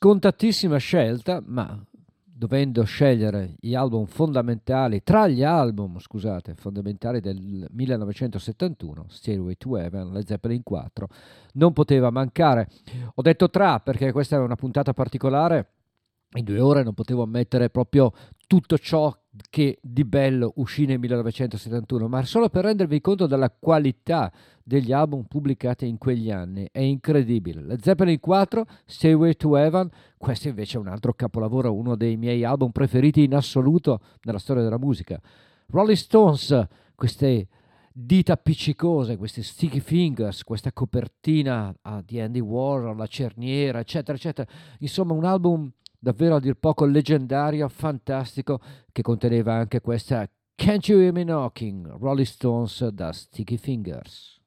Scontatissima scelta, ma dovendo scegliere gli album fondamentali, tra gli album, scusate, fondamentali del 1971, Stairway to Heaven, Led Zeppelin 4, non poteva mancare. Ho detto tra perché questa è una puntata particolare, in due ore non potevo mettere proprio tutto ciò che di bello uscì nel 1971, ma solo per rendervi conto della qualità degli album pubblicati in quegli anni. È incredibile. Led Zeppelin 4, Stairway to Heaven, questo invece è un altro capolavoro, uno dei miei album preferiti in assoluto nella storia della musica. Rolling Stones, queste dita appiccicose, questi sticky fingers, questa copertina ah, di Andy Warhol, la cerniera, eccetera, eccetera. Insomma, un album davvero a dir poco leggendario, fantastico, che conteneva anche questa Can't You Hear Me Knocking, Rolling Stones da Sticky Fingers.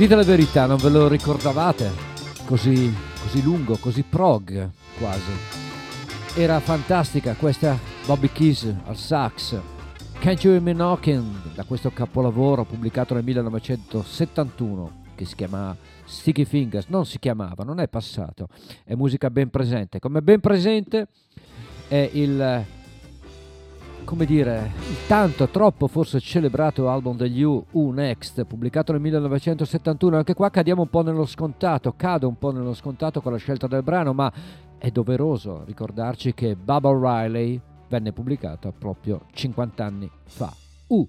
Dite la verità, non ve lo ricordavate? Così, così lungo, così prog quasi. Era fantastica questa Bobby Keys al sax. Can't You Hear Me Knocking da questo capolavoro pubblicato nel 1971 che si chiama Sticky Fingers. Non si chiamava, non è passato, è musica ben presente. Come ben presente è il come dire, il tanto troppo forse celebrato album degli U, U Next, pubblicato nel 1971. Anche qua cadiamo un po' nello scontato, cado un po' nello scontato con la scelta del brano, ma è doveroso ricordarci che Baba O'Reilly venne pubblicato proprio 50 anni fa. U.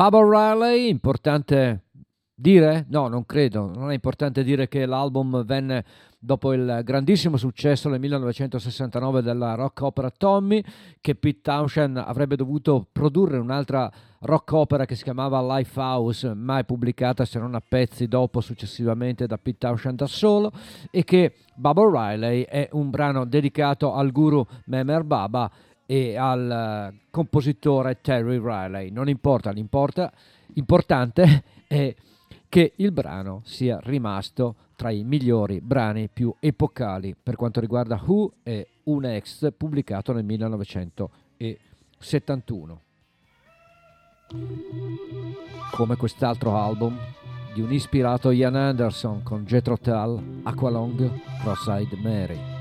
Bubba Riley, importante dire? No, non credo, non è importante dire che l'album venne dopo il grandissimo successo nel 1969 della rock opera Tommy, che Pete Townshend avrebbe dovuto produrre un'altra rock opera che si chiamava Lifehouse, mai pubblicata se non a pezzi dopo successivamente da Pete Townshend da solo, e che Bubba Riley è un brano dedicato al guru Memer Baba e al compositore Terry Riley. Non importa, l'importa, importante è che il brano sia rimasto tra i migliori brani più epocali per quanto riguarda Who e un ex pubblicato nel 1971. Come quest'altro album di un ispirato Ian Anderson con Jethro Tull, Aqualong, Cross-Eyed Mary.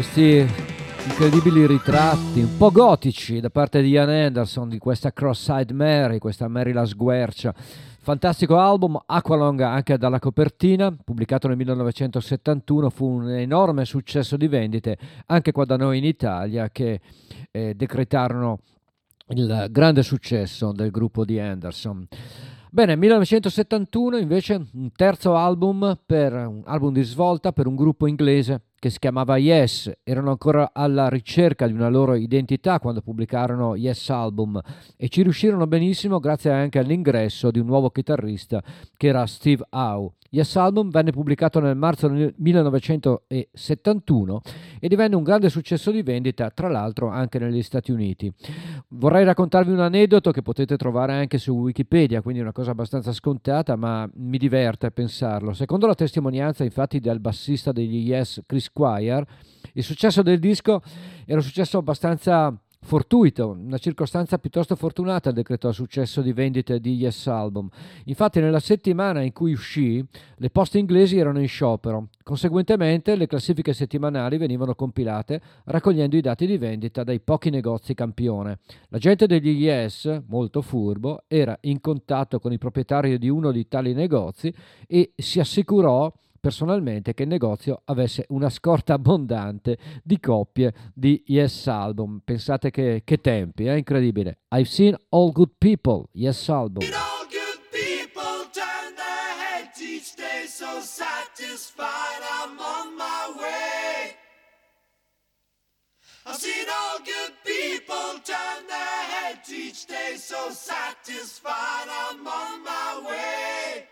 Questi incredibili ritratti un po' gotici da parte di Ian Anderson di questa Cross-Side Mary, questa Mary la sguercia. Fantastico album, Aqualong anche dalla copertina, pubblicato nel 1971, fu un enorme successo di vendite anche qua da noi in Italia che eh, decretarono il grande successo del gruppo di Anderson. Bene, 1971 invece un terzo album, per, un album di svolta per un gruppo inglese che si chiamava Yes, erano ancora alla ricerca di una loro identità quando pubblicarono Yes Album e ci riuscirono benissimo grazie anche all'ingresso di un nuovo chitarrista che era Steve Howe. Yes Album venne pubblicato nel marzo del 1971 e divenne un grande successo di vendita, tra l'altro anche negli Stati Uniti. Vorrei raccontarvi un aneddoto che potete trovare anche su Wikipedia, quindi una cosa abbastanza scontata, ma mi diverte pensarlo. Secondo la testimonianza infatti del bassista degli Yes, Chris Squire, il successo del disco era un successo abbastanza fortuito, una circostanza piuttosto fortunata decretò il successo di vendite di Yes Album. Infatti nella settimana in cui uscì le poste inglesi erano in sciopero, conseguentemente le classifiche settimanali venivano compilate raccogliendo i dati di vendita dai pochi negozi campione. La gente degli Yes, molto furbo, era in contatto con il proprietario di uno di tali negozi e si assicurò personalmente che il negozio avesse una scorta abbondante di coppie di Yes Album. Pensate che, che tempi, è eh? incredibile. I've seen all good people, Yes Album. I've seen all good people turn their heads each day, so satisfied I'm on my way.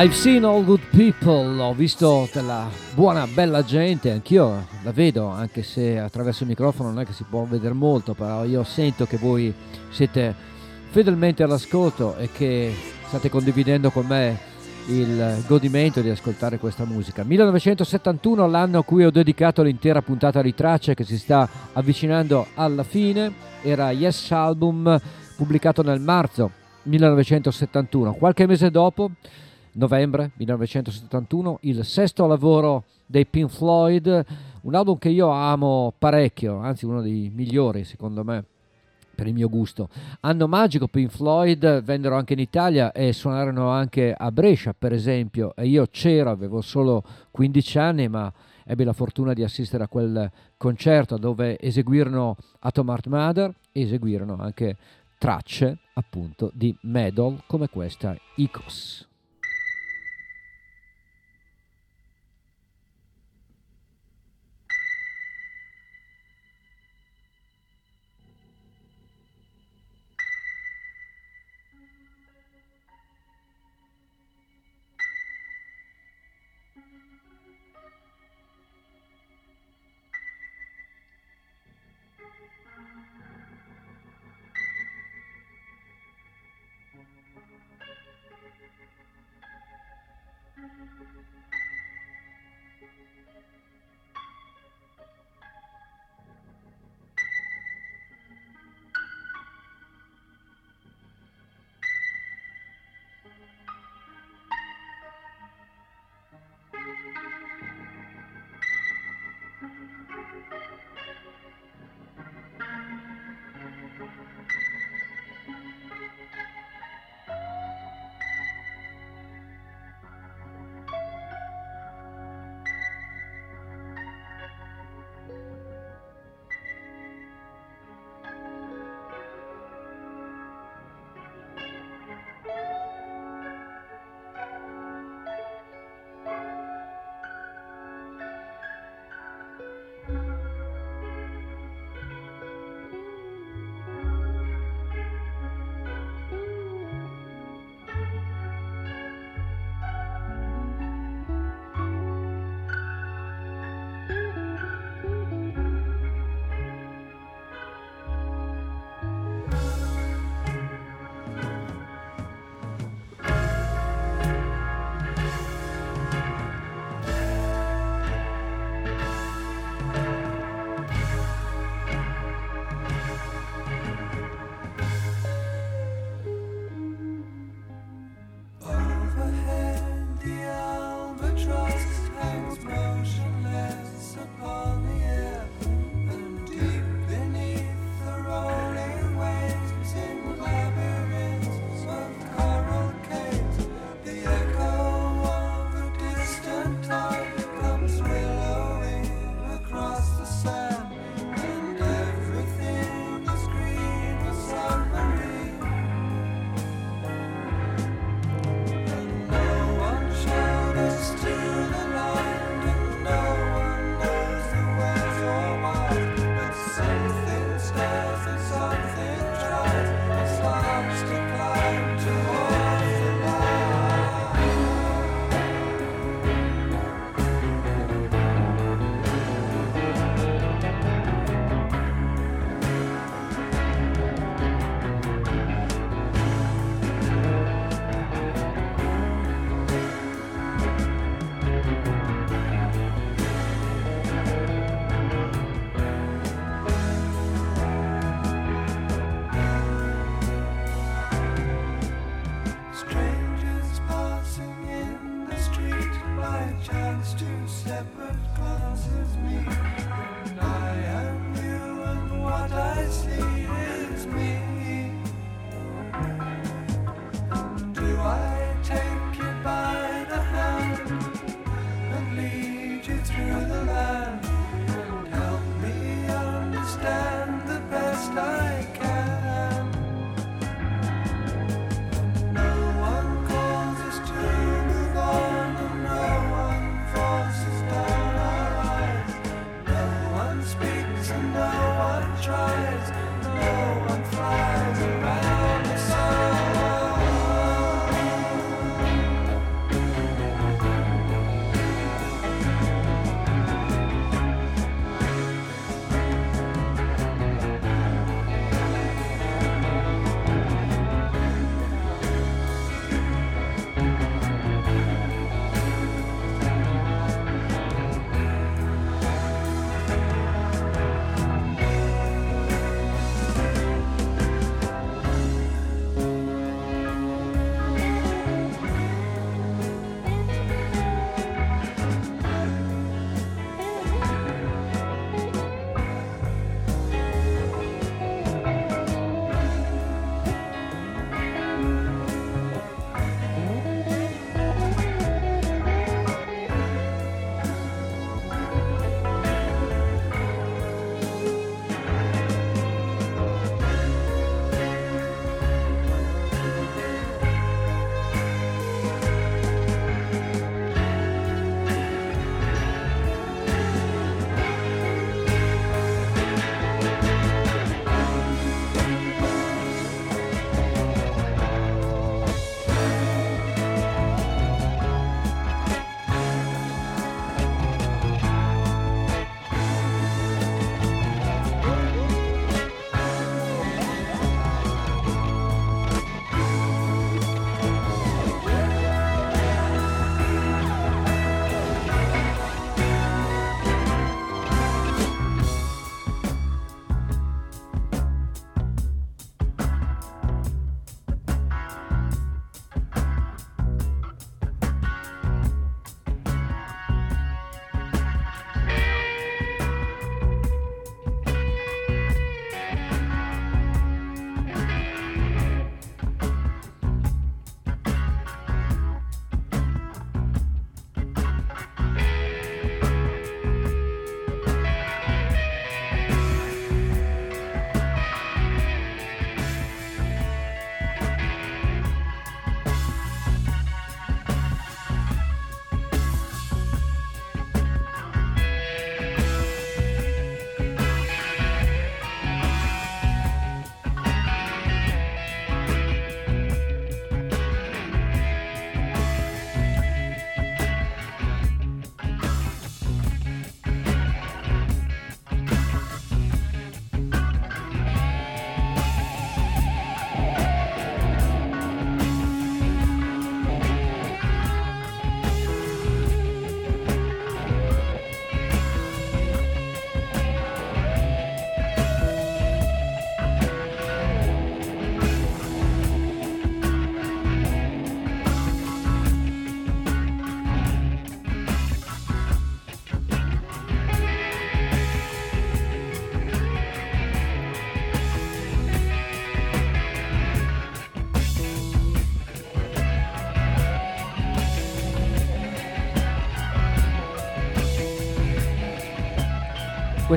I've seen all good people, ho visto della buona, bella gente, anch'io la vedo, anche se attraverso il microfono non è che si può vedere molto, però io sento che voi siete fedelmente all'ascolto e che state condividendo con me il godimento di ascoltare questa musica. 1971, l'anno a cui ho dedicato l'intera puntata di tracce che si sta avvicinando alla fine, era Yes Album pubblicato nel marzo 1971. Qualche mese dopo novembre 1971, il sesto lavoro dei Pink Floyd, un album che io amo parecchio, anzi uno dei migliori secondo me per il mio gusto. Anno magico Pink Floyd vennero anche in Italia e suonarono anche a Brescia per esempio e io c'ero, avevo solo 15 anni ma ebbi la fortuna di assistere a quel concerto dove eseguirono Atom Heart Mother e eseguirono anche tracce appunto di Medal come questa Icos.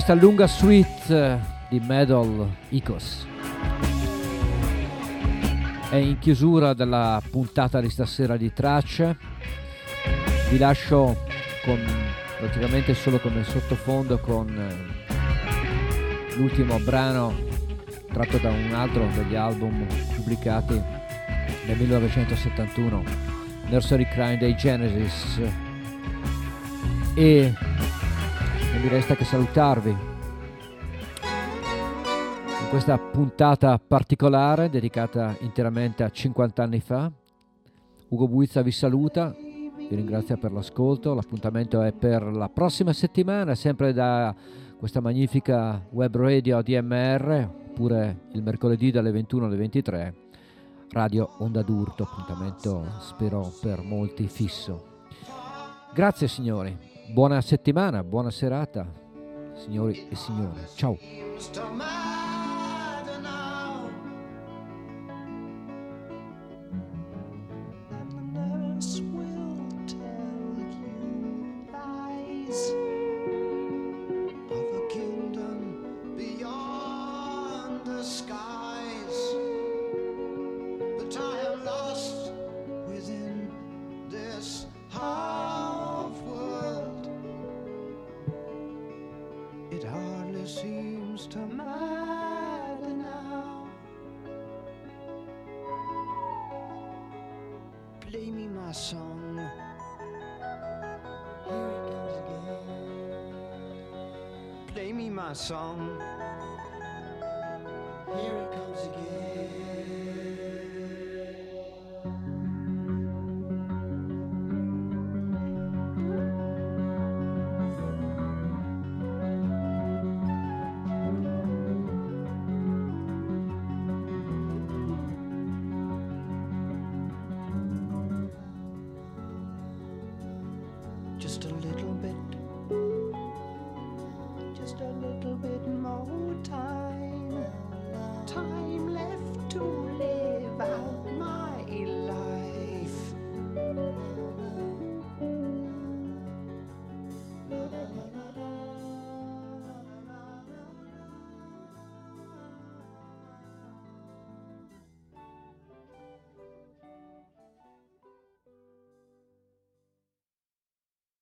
Questa lunga suite di Medal Icos. E in chiusura della puntata di stasera di tracce vi lascio con praticamente solo come sottofondo con eh, l'ultimo brano tratto da un altro degli album pubblicati nel 1971 Nursery Crime dei Genesis e mi resta che salutarvi in questa puntata particolare dedicata interamente a 50 anni fa. Ugo Buizza vi saluta, vi ringrazio per l'ascolto, l'appuntamento è per la prossima settimana, sempre da questa magnifica web radio ADMR, oppure il mercoledì dalle 21 alle 23, Radio Onda d'Urto, appuntamento spero per molti fisso. Grazie signori, buona settimana, buona serata, signori e signore. Ciao.